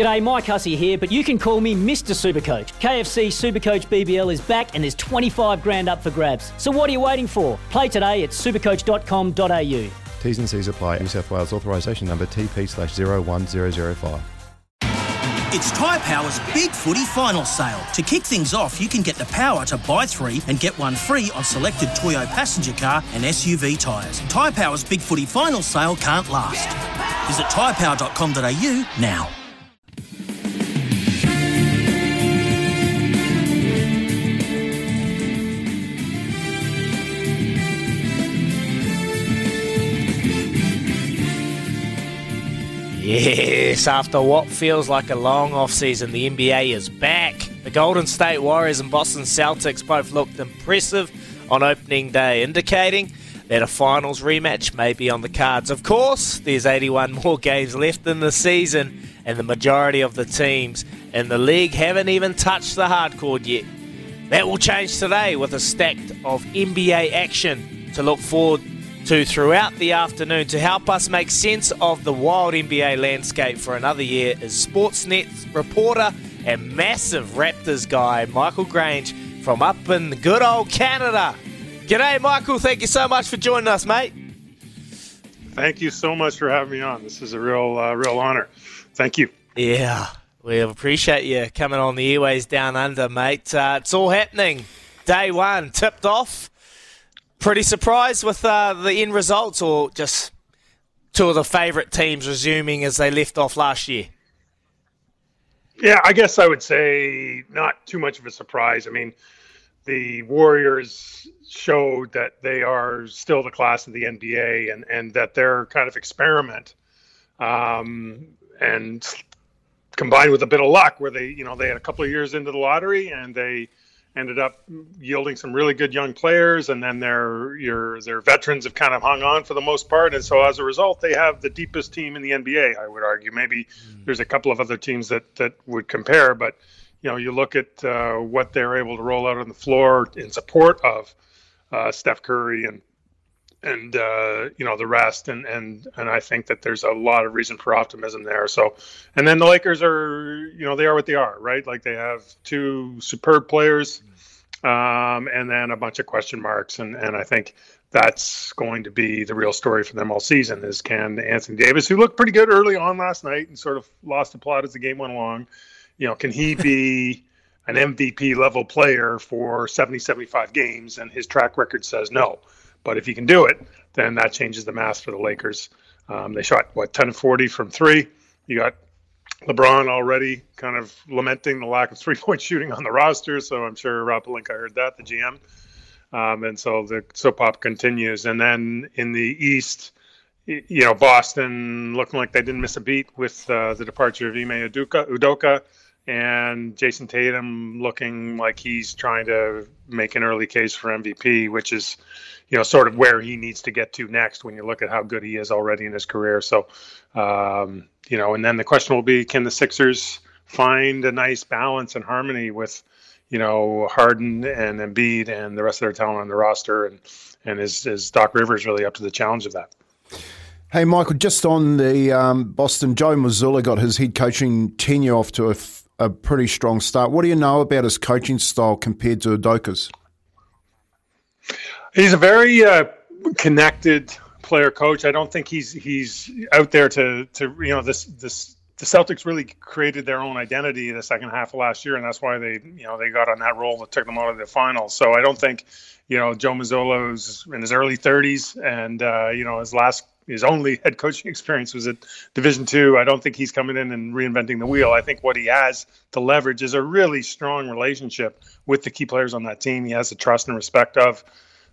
G'day, Mike Hussey here, but you can call me Mr. Supercoach. KFC Supercoach BBL is back and there's 25 grand up for grabs. So what are you waiting for? Play today at supercoach.com.au. T's and C's apply. New South Wales authorisation number TP slash 01005. It's Tyre Power's Big Footy Final Sale. To kick things off, you can get the power to buy three and get one free on selected Toyo passenger car and SUV tyres. Tyre Power's Big Footy Final Sale can't last. Visit tyrepower.com.au now. Yes, after what feels like a long offseason, the NBA is back. The Golden State Warriors and Boston Celtics both looked impressive on opening day, indicating that a finals rematch may be on the cards. Of course, there's 81 more games left in the season, and the majority of the teams in the league haven't even touched the hardcore yet. That will change today with a stack of NBA action to look forward to throughout the afternoon to help us make sense of the wild NBA landscape for another year is Sportsnet reporter and massive Raptors guy, Michael Grange, from up in good old Canada. G'day, Michael. Thank you so much for joining us, mate. Thank you so much for having me on. This is a real, uh, real honor. Thank you. Yeah, we appreciate you coming on the airways down under, mate. Uh, it's all happening. Day one, tipped off pretty surprised with uh, the end results, or just two of the favourite teams resuming as they left off last year? Yeah, I guess I would say not too much of a surprise. I mean, the Warriors showed that they are still the class of the NBA and, and that their kind of experiment um, and combined with a bit of luck where they, you know, they had a couple of years into the lottery and they ended up yielding some really good young players, and then their your their veterans have kind of hung on for the most part, and so as a result, they have the deepest team in the NBA. I would argue. Maybe mm. there's a couple of other teams that that would compare, but you know, you look at uh, what they're able to roll out on the floor in support of uh, Steph Curry and and uh, you know the rest, and and and I think that there's a lot of reason for optimism there. So, and then the Lakers are, you know, they are what they are, right? Like they have two superb players, um, and then a bunch of question marks, and and I think that's going to be the real story for them all season. Is can Anthony Davis, who looked pretty good early on last night and sort of lost the plot as the game went along, you know, can he be an MVP level player for 70, 75 games? And his track record says no. But if you can do it, then that changes the math for the Lakers. Um, they shot what 10 of 40 from three. You got LeBron already kind of lamenting the lack of three point shooting on the roster. So I'm sure Rob Pelinka heard that, the GM. Um, and so the soap opera continues. And then in the East, you know, Boston looking like they didn't miss a beat with uh, the departure of Ime. Udoka and Jayson Tatum looking like he's trying to make an early case for MVP, which is, you know, sort of where he needs to get to next when you look at how good he is already in his career. So, um, you know, and then the question will be, can the Sixers find a nice balance and harmony with, you know, Harden and Embiid and the rest of their talent on the roster, and and is is Doc Rivers really up to the challenge of that? Hey, Michael, just on the um, Boston, Joe Mazzulla got his head coaching tenure off to a a pretty strong start. What do you know about his coaching style compared to Udoka's? He's a very uh, connected player coach. I don't think he's he's out there to to you know this this the Celtics really created their own identity the second half of last year, and that's why they, you know, they got on that roll that took them out of the finals. So I don't think, you know, Joe Mazzulla was in his early 30s, and uh, you know, his last his only head coaching experience was at Division Two. I don't think he's coming in and reinventing the wheel. I think what he has to leverage is a really strong relationship with the key players on that team. He has the trust and respect of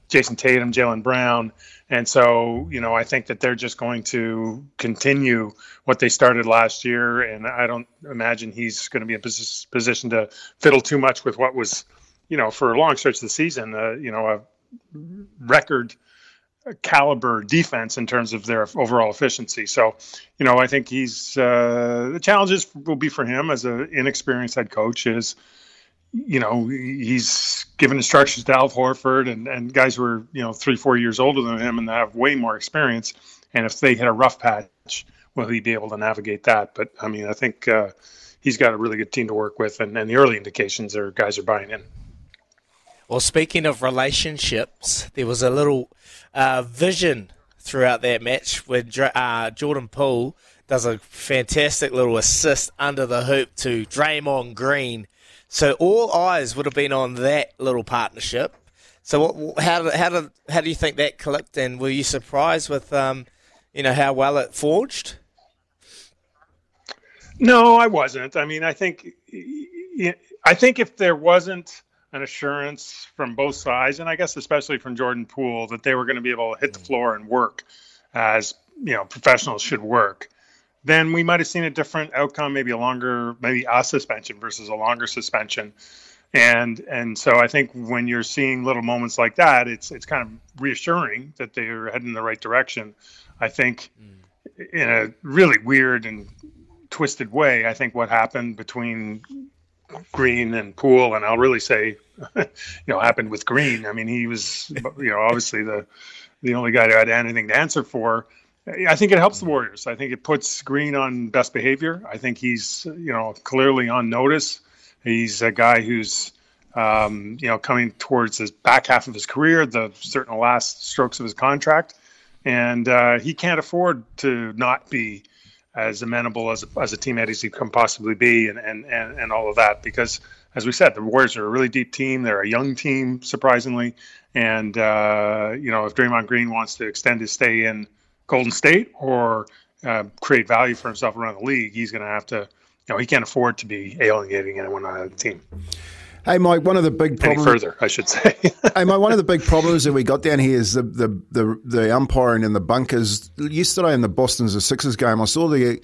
Jayson Tatum, Jaylen Brown, and so you know I think that they're just going to continue what they started last year, and I don't imagine he's going to be in a position to fiddle too much with what was, you know, for a long stretch of the season, uh, you know, a record caliber defense in terms of their overall efficiency. So, you know, I think he's uh, the challenges will be for him as an inexperienced head coach is, you know, he's given instructions to Al Horford and, and guys who are, you know, three, four years older than him and have way more experience. And if they hit a rough patch will he be able to navigate that? But I mean, I think uh, he's got a really good team to work with, and, and the early indications are guys are buying in. Well, speaking of relationships, there was a little uh, vision throughout that match where uh, Jordan Poole does a fantastic little assist under the hoop to Draymond Green. So all eyes would have been on that little partnership. So what, how how did how do you think that clicked? And were you surprised with um, you know how well it forged? No, I wasn't. I mean, I think I think if there wasn't an assurance from both sides, and I guess especially from Jordan Poole, that they were going to be able to hit the floor and work as you know professionals should work, then we might have seen a different outcome, maybe a longer, maybe a suspension versus a longer suspension. And and so I think when you're seeing little moments like that, it's it's kind of reassuring that they're heading in the right direction. I think mm. in a really weird and twisted way, I think what happened between Green and Poole, and I'll really say, you know, happened with Green. I mean, he was, you know, obviously the the only guy who had anything to answer for. I think it helps the Warriors. I think it puts Green on best behavior. I think he's, you know, clearly on notice. He's a guy who's, um, you know, coming towards his back half of his career, the certain last strokes of his contract, and uh, he can't afford to not be as amenable as, as a teammate as he can possibly be, and, and, and, and all of that. Because, as we said, the Warriors are a really deep team. They're a young team, surprisingly. And, uh, you know, if Draymond Green wants to extend his stay in Golden State or uh, create value for himself around the league, he's going to have to, you know, he can't afford to be alienating anyone on the team. Hey, Mike. One of the big problems. Any further, I should say. hey, Mike. One of the big problems that we got down here is the the the, the umpiring in the bunkers. Yesterday in the Boston's the Sixers game, I saw the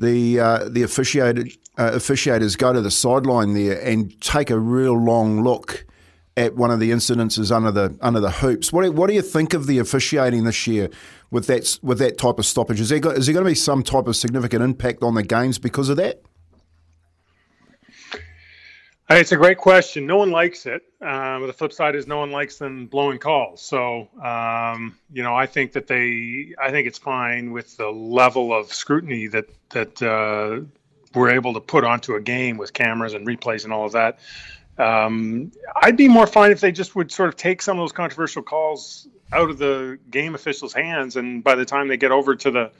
the uh, the officiated uh, officiators go to the sideline there and take a real long look at one of the incidences under the under the hoops. What what do you think of the officiating this year with that with that type of stoppage? Is there, is there going to be some type of significant impact on the games because of that? It's a great question. No one likes it. Uh, the flip side is no one likes them blowing calls. So, um, you know, I think that they, I think it's fine with the level of scrutiny that that uh, we're able to put onto a game with cameras and replays and all of that. Um, I'd be more fine if they just would sort of take some of those controversial calls out of the game officials' hands, and by the time they get over to the,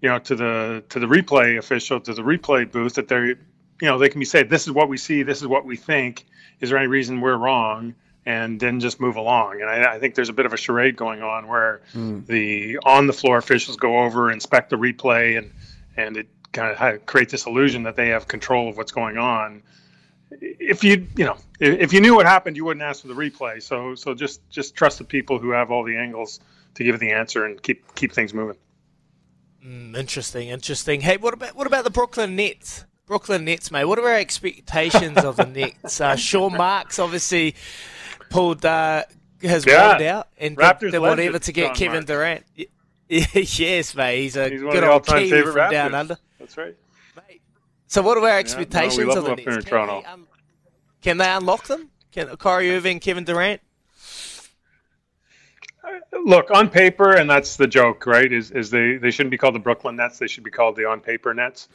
you know, to the to the replay official, to the replay booth, that they're you know, they can be said, this is what we see, this is what we think. Is there any reason we're wrong? And then just move along. And I, I think there's a bit of a charade going on where mm. the on the floor officials go over, inspect the replay, and and it kind of creates this illusion that they have control of what's going on. If you you know if you knew what happened, you wouldn't ask for the replay. So so just just trust the people who have all the angles to give the answer and keep keep things moving. Mm, interesting, interesting. Hey, what about what about the Brooklyn Nets? Brooklyn Nets, mate. What are our expectations of the Nets? Uh, Sean Marks obviously pulled uh, has yeah. out and Raptors did, whatever to get Sean Kevin Marks. Durant. yes, mate. He's a he's good old key from Raptors. down under. That's right. Mate. So, what are our expectations yeah, no, of the Nets? Can they, um, can they unlock them? Can Kyrie Irving, Kevin Durant? Look on paper, and that's the joke, right? Is is they they shouldn't be called the Brooklyn Nets? They should be called the on paper Nets.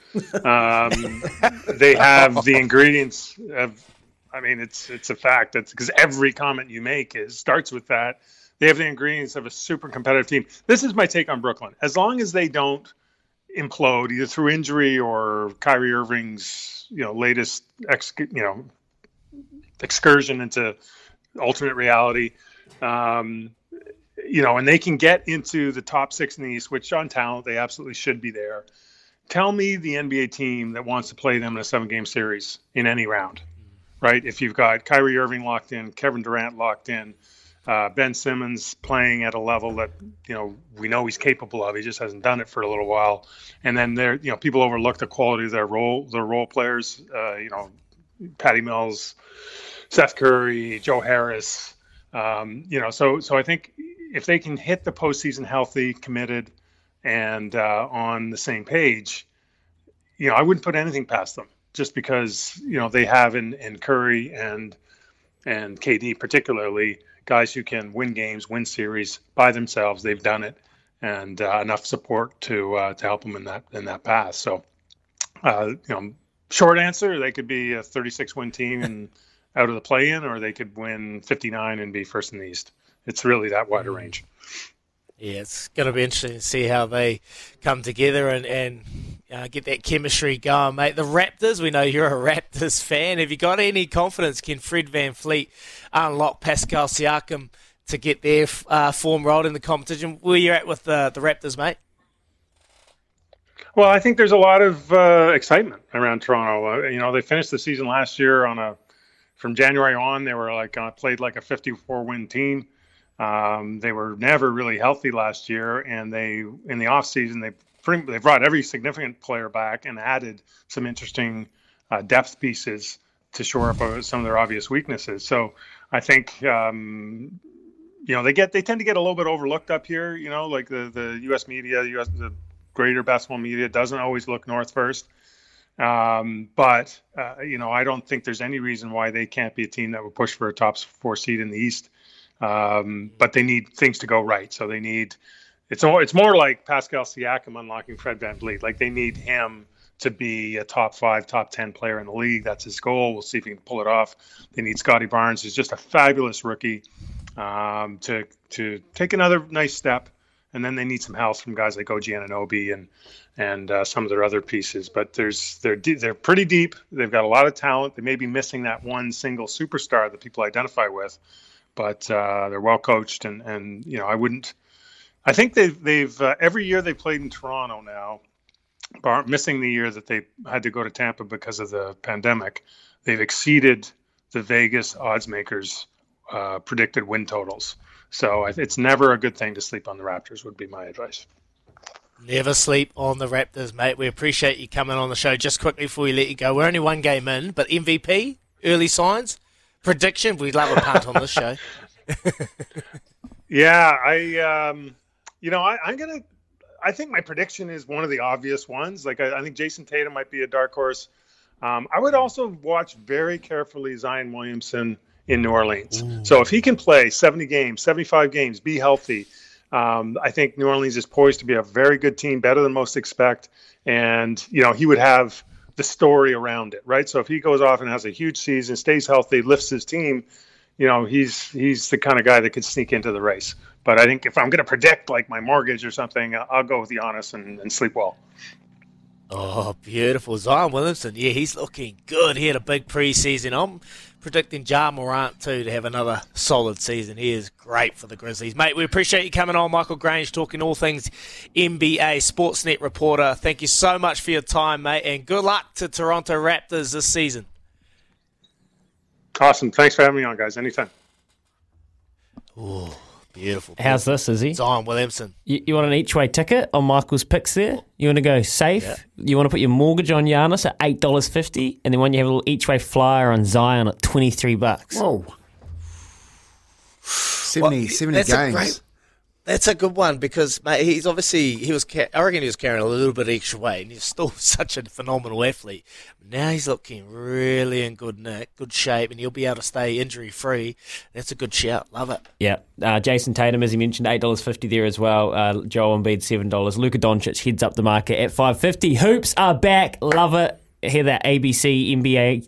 Um, they have the ingredients of. I mean, it's it's a fact. It's because every comment you make is starts with that. They have the ingredients of a super competitive team. This is my take on Brooklyn. As long as they don't implode either through injury or Kyrie Irving's you know latest ex, you know excursion into alternate reality. Um, you know, and they can get into the top six in the East, which on talent they absolutely should be there. Tell me the NBA team that wants to play them in a seven game series in any round, right? If you've got Kyrie Irving locked in, Kevin Durant locked in, uh, Ben Simmons playing at a level that you know we know he's capable of. He just hasn't done it for a little while. And then there, you know, people overlook the quality of their role, their role players. Uh, you know, Patty Mills, Seth Curry, Joe Harris. Um, you know, so so I think if they can hit the postseason healthy, committed, and uh, on the same page, you know, I wouldn't put anything past them just because you know they have in, in Curry and and KD particularly guys who can win games, win series by themselves. They've done it, and uh, enough support to uh, to help them in that in that path. So, uh, you know, short answer, they could be a 36 win team and out of the play in, or they could win 59 and be first in the East. It's really that wide a mm. range. Yeah, it's going to be interesting to see how they come together and, and uh, get that chemistry going, mate. The Raptors, we know you're a Raptors fan. Have you got any confidence? Can Fred Van VanVleet unlock Pascal Siakam to get their uh, form rolled in the competition? Where you at with the, the Raptors, mate? Well, I think there's a lot of uh, excitement around Toronto. Uh, you know, they finished the season last year on a from January on, they were like uh, played like a 54 win team. Um, they were never really healthy last year, and they in the off season they they brought every significant player back and added some interesting uh, depth pieces to shore up uh, some of their obvious weaknesses. So I think um, you know they get they tend to get a little bit overlooked up here. You know, like the the U.S. media, U.S. the greater basketball media doesn't always look north first. Um, but uh, you know, I don't think there's any reason why they can't be a team that would push for a top four seed in the East. Um, but they need things to go right. So they need it's more, it's more like Pascal Siakam unlocking Fred Van VanVleet. Like they need him to be a top five, top 10 player in the league. That's his goal. We'll see if he can pull it off. They need Scottie Barnes, who's just a fabulous rookie, um, to, to take another nice step. And then they need some help from guys like OG Anunoby and and uh, some of their other pieces. But there's they're they're pretty deep. They've got a lot of talent. They may be missing that one single superstar that people identify with, but uh, they're well coached. And and you know I wouldn't. I think they've they've uh, every year they played in Toronto now, bar, missing the year that they had to go to Tampa because of the pandemic. They've exceeded the Vegas odds makers uh, predicted win totals. So it's never a good thing to sleep on the Raptors. Would be my advice. Never sleep on the Raptors, mate. We appreciate you coming on the show. Just quickly before we let you go, we're only one game in, but MVP, early signs, prediction. We'd love a punt on this show. yeah, I, um, you know, I, am gonna. I think my prediction is one of the obvious ones. Like I, I think Jayson Tatum might be a dark horse. Um, I would also watch very carefully Zion Williamson in New Orleans. Ooh. So if he can play 70 games, 75 games, be healthy um, I think New Orleans is poised to be a very good team, better than most expect. And, you know, he would have the story around it, right? So if he goes off and has a huge season, stays healthy, lifts his team, you know, he's he's the kind of guy that could sneak into the race. But I think if I'm going to predict like my mortgage or something, uh, I'll go with Giannis and, and sleep well. Oh, beautiful. Zion Williamson, yeah, he's looking good. He had a big preseason. I'm predicting Ja Morant too to have another solid season. He is great for the Grizzlies, mate. We appreciate you coming on, Michael Grange, talking all things NBA Sportsnet reporter. Thank you so much for your time, mate, and good luck to Toronto Raptors this season. Awesome. Thanks for having me on, guys. Anytime. Ooh. Beautiful. How's this, Izzy? Zion Williamson. You, you, want an each way ticket on Michael's picks there? You want to go safe? Yeah. You want to put your mortgage on Giannis at eight dollars fifty, and then when you have a little each way flyer on Zion at twenty three bucks. Whoa. 70, well, 70 games. That's a good one because mate, he's obviously he was. I reckon he was carrying a little bit extra weight, and he's still such a phenomenal athlete. Now he's looking really in good nick, good shape, and he'll be able to stay injury free. That's a good shout. Love it. Yeah, uh, Jayson Tatum, as he mentioned, eight dollars fifty there as well. Uh, Joel Embiid seven dollars. Luka Doncic heads up the market at five fifty. Hoops are back. Love it. Hear that ABC NBA